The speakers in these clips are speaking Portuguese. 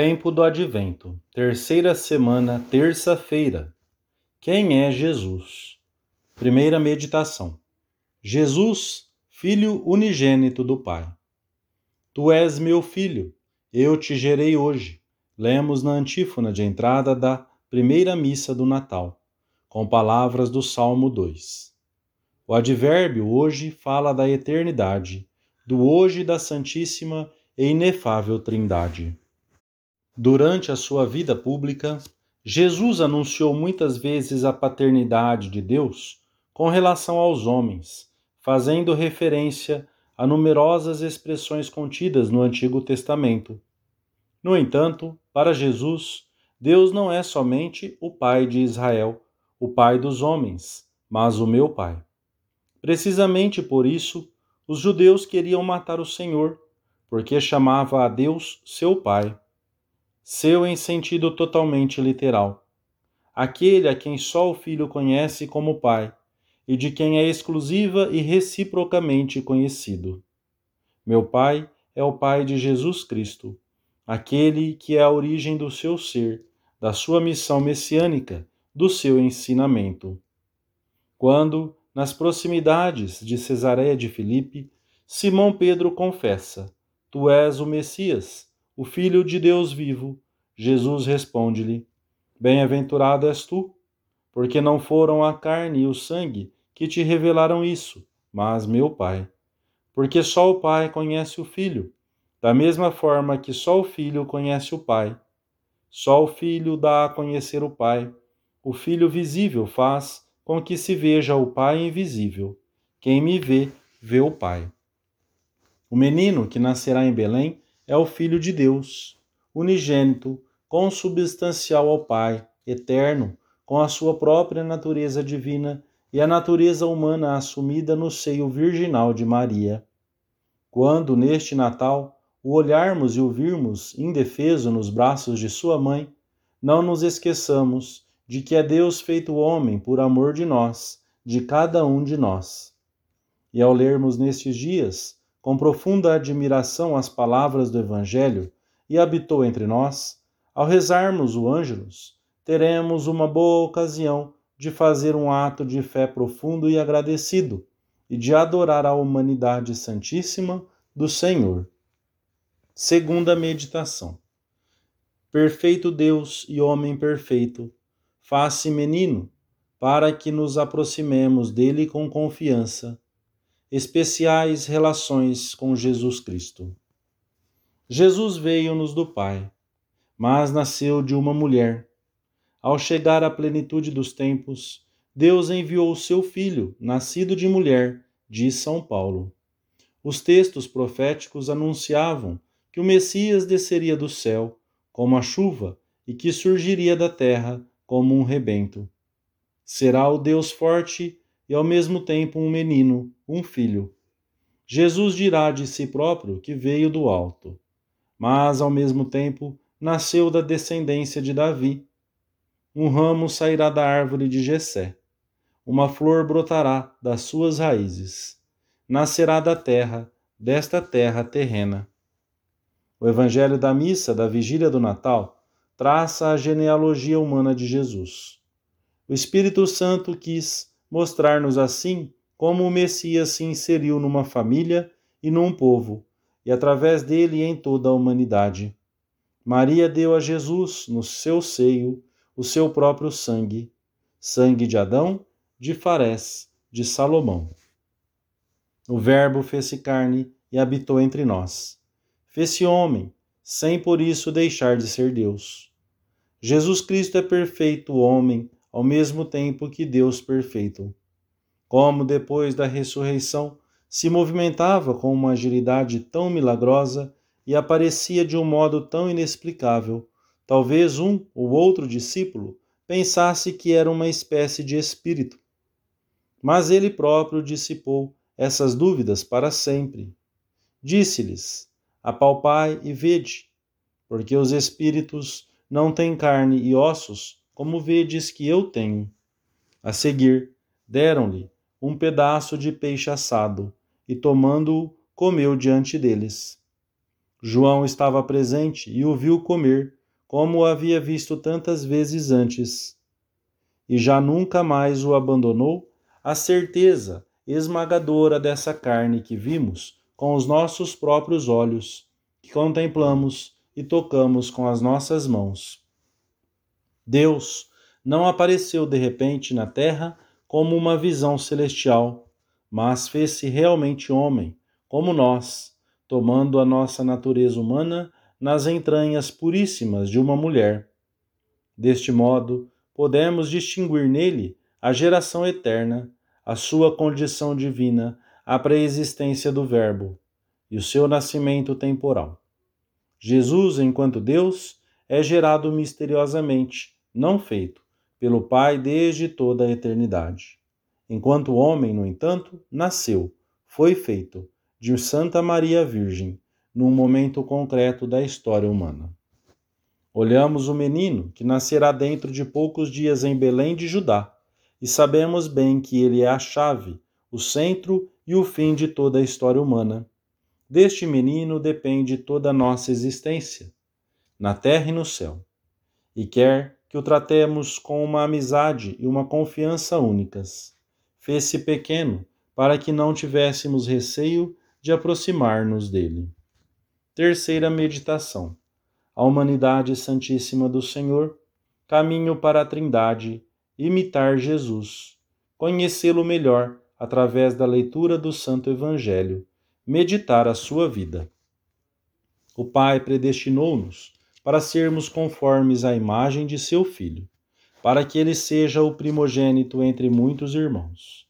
Tempo do Advento, terceira semana, terça-feira. Quem é Jesus? Primeira meditação. Jesus, Filho unigênito do Pai. Tu és meu filho, eu te gerei hoje. Lemos na antífona de entrada da primeira missa do Natal, com palavras do Salmo 2. O advérbio hoje fala da eternidade, do hoje da Santíssima e inefável Trindade. Durante a sua vida pública, Jesus anunciou muitas vezes a paternidade de Deus com relação aos homens, fazendo referência a numerosas expressões contidas no Antigo Testamento. No entanto, para Jesus, Deus não é somente o Pai de Israel, o Pai dos homens, mas o meu Pai. Precisamente por isso, os judeus queriam matar o Senhor, porque chamava a Deus seu Pai seu em sentido totalmente literal. Aquele a quem só o Filho conhece como Pai, e de quem é exclusiva e reciprocamente conhecido. Meu Pai é o Pai de Jesus Cristo, aquele que é a origem do seu ser, da sua missão messiânica, do seu ensinamento. Quando, nas proximidades de Cesareia de Filipe, Simão Pedro confessa: Tu és o Messias o Filho de Deus vivo, Jesus responde-lhe: Bem-aventurado és tu, porque não foram a carne e o sangue que te revelaram isso, mas meu Pai. Porque só o Pai conhece o Filho, da mesma forma que só o Filho conhece o Pai. Só o Filho dá a conhecer o Pai. O Filho visível faz com que se veja o Pai invisível. Quem me vê, vê o Pai. O menino que nascerá em Belém é o Filho de Deus, unigênito, consubstancial ao Pai, eterno, com a sua própria natureza divina e a natureza humana assumida no seio virginal de Maria. Quando, neste Natal, o olharmos e o virmos indefeso nos braços de sua mãe, não nos esqueçamos de que é Deus feito homem por amor de nós, de cada um de nós. E ao lermos nestes dias com profunda admiração as palavras do Evangelho e habitou entre nós, ao rezarmos o Ângelus, teremos uma boa ocasião de fazer um ato de fé profundo e agradecido e de adorar a humanidade santíssima do Senhor. Segunda meditação. Perfeito Deus e homem perfeito, faça menino, para que nos aproximemos dele com confiança especiais relações com Jesus Cristo. Jesus veio-nos do Pai, mas nasceu de uma mulher. Ao chegar à plenitude dos tempos, Deus enviou o seu Filho, nascido de mulher, diz São Paulo. Os textos proféticos anunciavam que o Messias desceria do céu como a chuva e que surgiria da terra como um rebento. Será o Deus forte e ao mesmo tempo um menino, um filho. Jesus dirá de si próprio que veio do alto, mas ao mesmo tempo nasceu da descendência de Davi. Um ramo sairá da árvore de Jessé, uma flor brotará das suas raízes, nascerá da terra, desta terra terrena. O Evangelho da missa da vigília do Natal traça a genealogia humana de Jesus. O Espírito Santo quis mostrar-nos assim como o Messias se inseriu numa família e num povo, e através dele em toda a humanidade. Maria deu a Jesus, no seu seio, o seu próprio sangue, sangue de Adão, de Farés, de Salomão. O Verbo fez-se carne e habitou entre nós. Fez-se homem, sem por isso deixar de ser Deus. Jesus Cristo é perfeito homem, ao mesmo tempo que Deus perfeito. Como depois da ressurreição se movimentava com uma agilidade tão milagrosa e aparecia de um modo tão inexplicável, talvez um ou outro discípulo pensasse que era uma espécie de espírito. Mas ele próprio dissipou essas dúvidas para sempre. Disse-lhes: Apalpai e vede, porque os espíritos não têm carne e ossos como vedes que eu tenho. A seguir, deram-lhe um pedaço de peixe assado, e tomando-o, comeu diante deles. João estava presente e o viu comer, como o havia visto tantas vezes antes. E já nunca mais o abandonou a certeza esmagadora dessa carne que vimos com os nossos próprios olhos, que contemplamos e tocamos com as nossas mãos. Deus não apareceu de repente na terra como uma visão celestial, mas fez-se realmente homem, como nós, tomando a nossa natureza humana nas entranhas puríssimas de uma mulher. Deste modo, podemos distinguir nele a geração eterna a sua condição divina, a preexistência do Verbo e o seu nascimento temporal. Jesus, enquanto Deus, é gerado misteriosamente, não feito, pelo Pai desde toda a eternidade. Enquanto homem, no entanto, nasceu, foi feito, de Santa Maria Virgem, num momento concreto da história humana. Olhamos o menino que nascerá dentro de poucos dias em Belém de Judá e sabemos bem que ele é a chave, o centro e o fim de toda a história humana. Deste menino depende toda a nossa existência, na terra e no céu, e quer que o tratemos com uma amizade e uma confiança únicas. Fez-se pequeno para que não tivéssemos receio de aproximar-nos dele. Terceira meditação. A humanidade santíssima do Senhor, caminho para a Trindade imitar Jesus, conhecê-lo melhor através da leitura do Santo Evangelho, meditar a sua vida. O Pai predestinou-nos para sermos conformes à imagem de seu Filho, para que ele seja o primogênito entre muitos irmãos.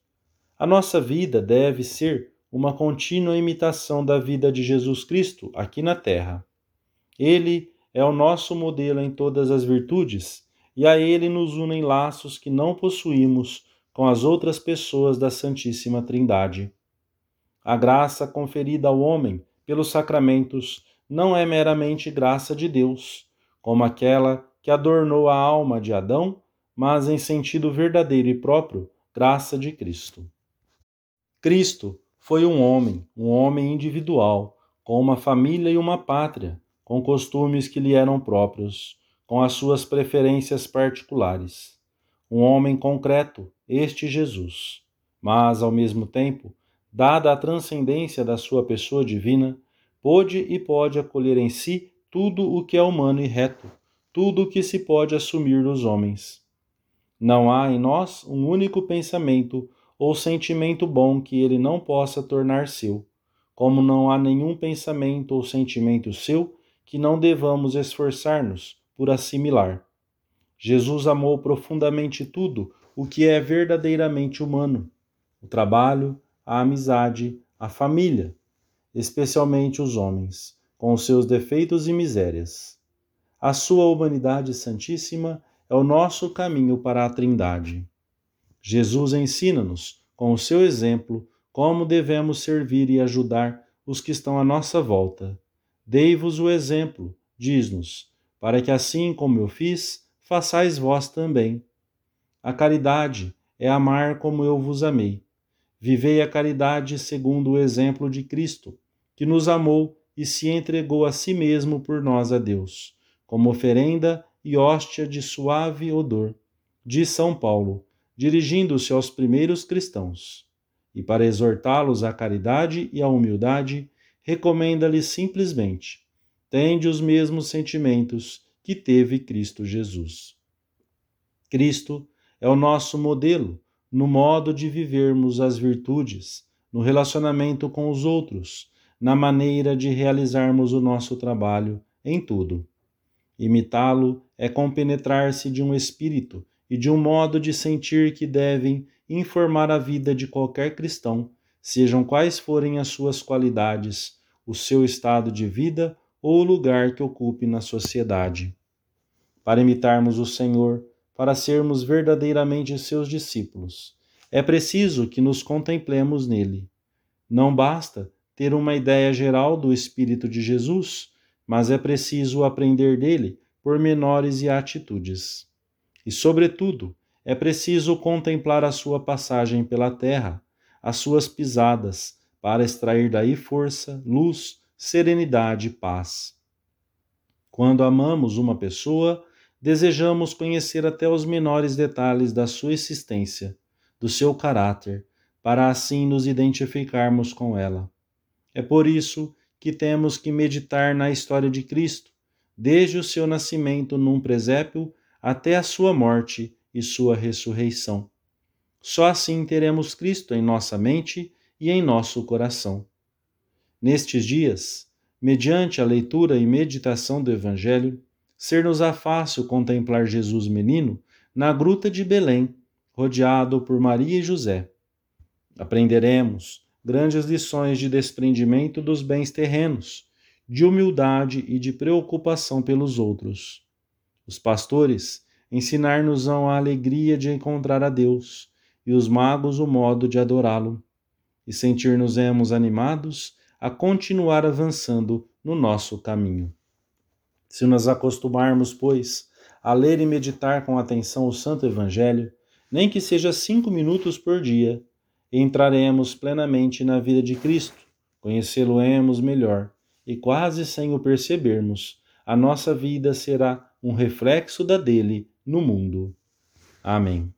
A nossa vida deve ser uma contínua imitação da vida de Jesus Cristo aqui na terra. Ele é o nosso modelo em todas as virtudes e a Ele nos unem laços que não possuímos com as outras pessoas da Santíssima Trindade. A graça conferida ao homem pelos sacramentos não é meramente graça de Deus, como aquela que adornou a alma de Adão, mas em sentido verdadeiro e próprio, graça de Cristo. Cristo foi um homem, um homem individual, com uma família e uma pátria, com costumes que lhe eram próprios com as suas preferências particulares. Um homem concreto, este Jesus, mas, ao mesmo tempo, dada a transcendência da sua pessoa divina, pôde e pode acolher em si tudo o que é humano e reto, tudo o que se pode assumir dos homens. Não há em nós um único pensamento ou sentimento bom que ele não possa tornar seu, como não há nenhum pensamento ou sentimento seu que não devamos esforçar-nos por assimilar. Jesus amou profundamente tudo o que é verdadeiramente humano: o trabalho, a amizade, a família, especialmente os homens, com os seus defeitos e misérias. A sua humanidade santíssima é o nosso caminho para a Trindade. Jesus ensina-nos, com o seu exemplo, como devemos servir e ajudar os que estão à nossa volta. Dei-vos o exemplo, diz-nos, para que assim como eu fiz, façais vós também. A caridade é amar como eu vos amei. Vivei a caridade segundo o exemplo de Cristo, que nos amou e se entregou a si mesmo por nós a Deus, como oferenda e hóstia de suave odor, diz São Paulo, dirigindo-se aos primeiros cristãos. E para exortá-los à caridade e à humildade, recomenda-lhes simplesmente: tende os mesmos sentimentos que teve Cristo Jesus. Cristo é o nosso modelo no modo de vivermos as virtudes, no relacionamento com os outros, na maneira de realizarmos o nosso trabalho, em tudo. Imitá-lo é compenetrar-se de um espírito e de um modo de sentir que devem informar a vida de qualquer cristão, sejam quais forem as suas qualidades, o seu estado de vida ou o lugar que ocupe na sociedade. Para imitarmos o Senhor, para sermos verdadeiramente seus discípulos, é preciso que nos contemplemos nele. Não basta ter uma ideia geral do Espírito de Jesus, mas é preciso aprender dele por menores e atitudes. E, sobretudo, é preciso contemplar a sua passagem pela terra, as suas pisadas, para extrair daí força, luz, serenidade e paz. Quando amamos uma pessoa, desejamos conhecer até os menores detalhes da sua existência, do seu caráter, para assim nos identificarmos com ela. É por isso que temos que meditar na história de Cristo, desde o seu nascimento num presépio até a sua morte e sua ressurreição. Só assim teremos Cristo em nossa mente e em nosso coração. Nestes dias, mediante a leitura e meditação do Evangelho, ser-nos-á fácil contemplar Jesus menino na gruta de Belém, rodeado por Maria e José. Aprenderemos grandes lições de desprendimento dos bens terrenos, de humildade e de preocupação pelos outros. Os pastores ensinar-nos-ão a alegria de encontrar a Deus e os magos o modo de adorá-lo, e sentir-nos-emos animados a continuar avançando no nosso caminho. Se nos acostumarmos, pois, a ler e meditar com atenção o Santo Evangelho, nem que seja cinco minutos por dia, entraremos plenamente na vida de Cristo, conhecê-lo-emos melhor e, quase sem o percebermos, a nossa vida será um reflexo da dele no mundo. Amém.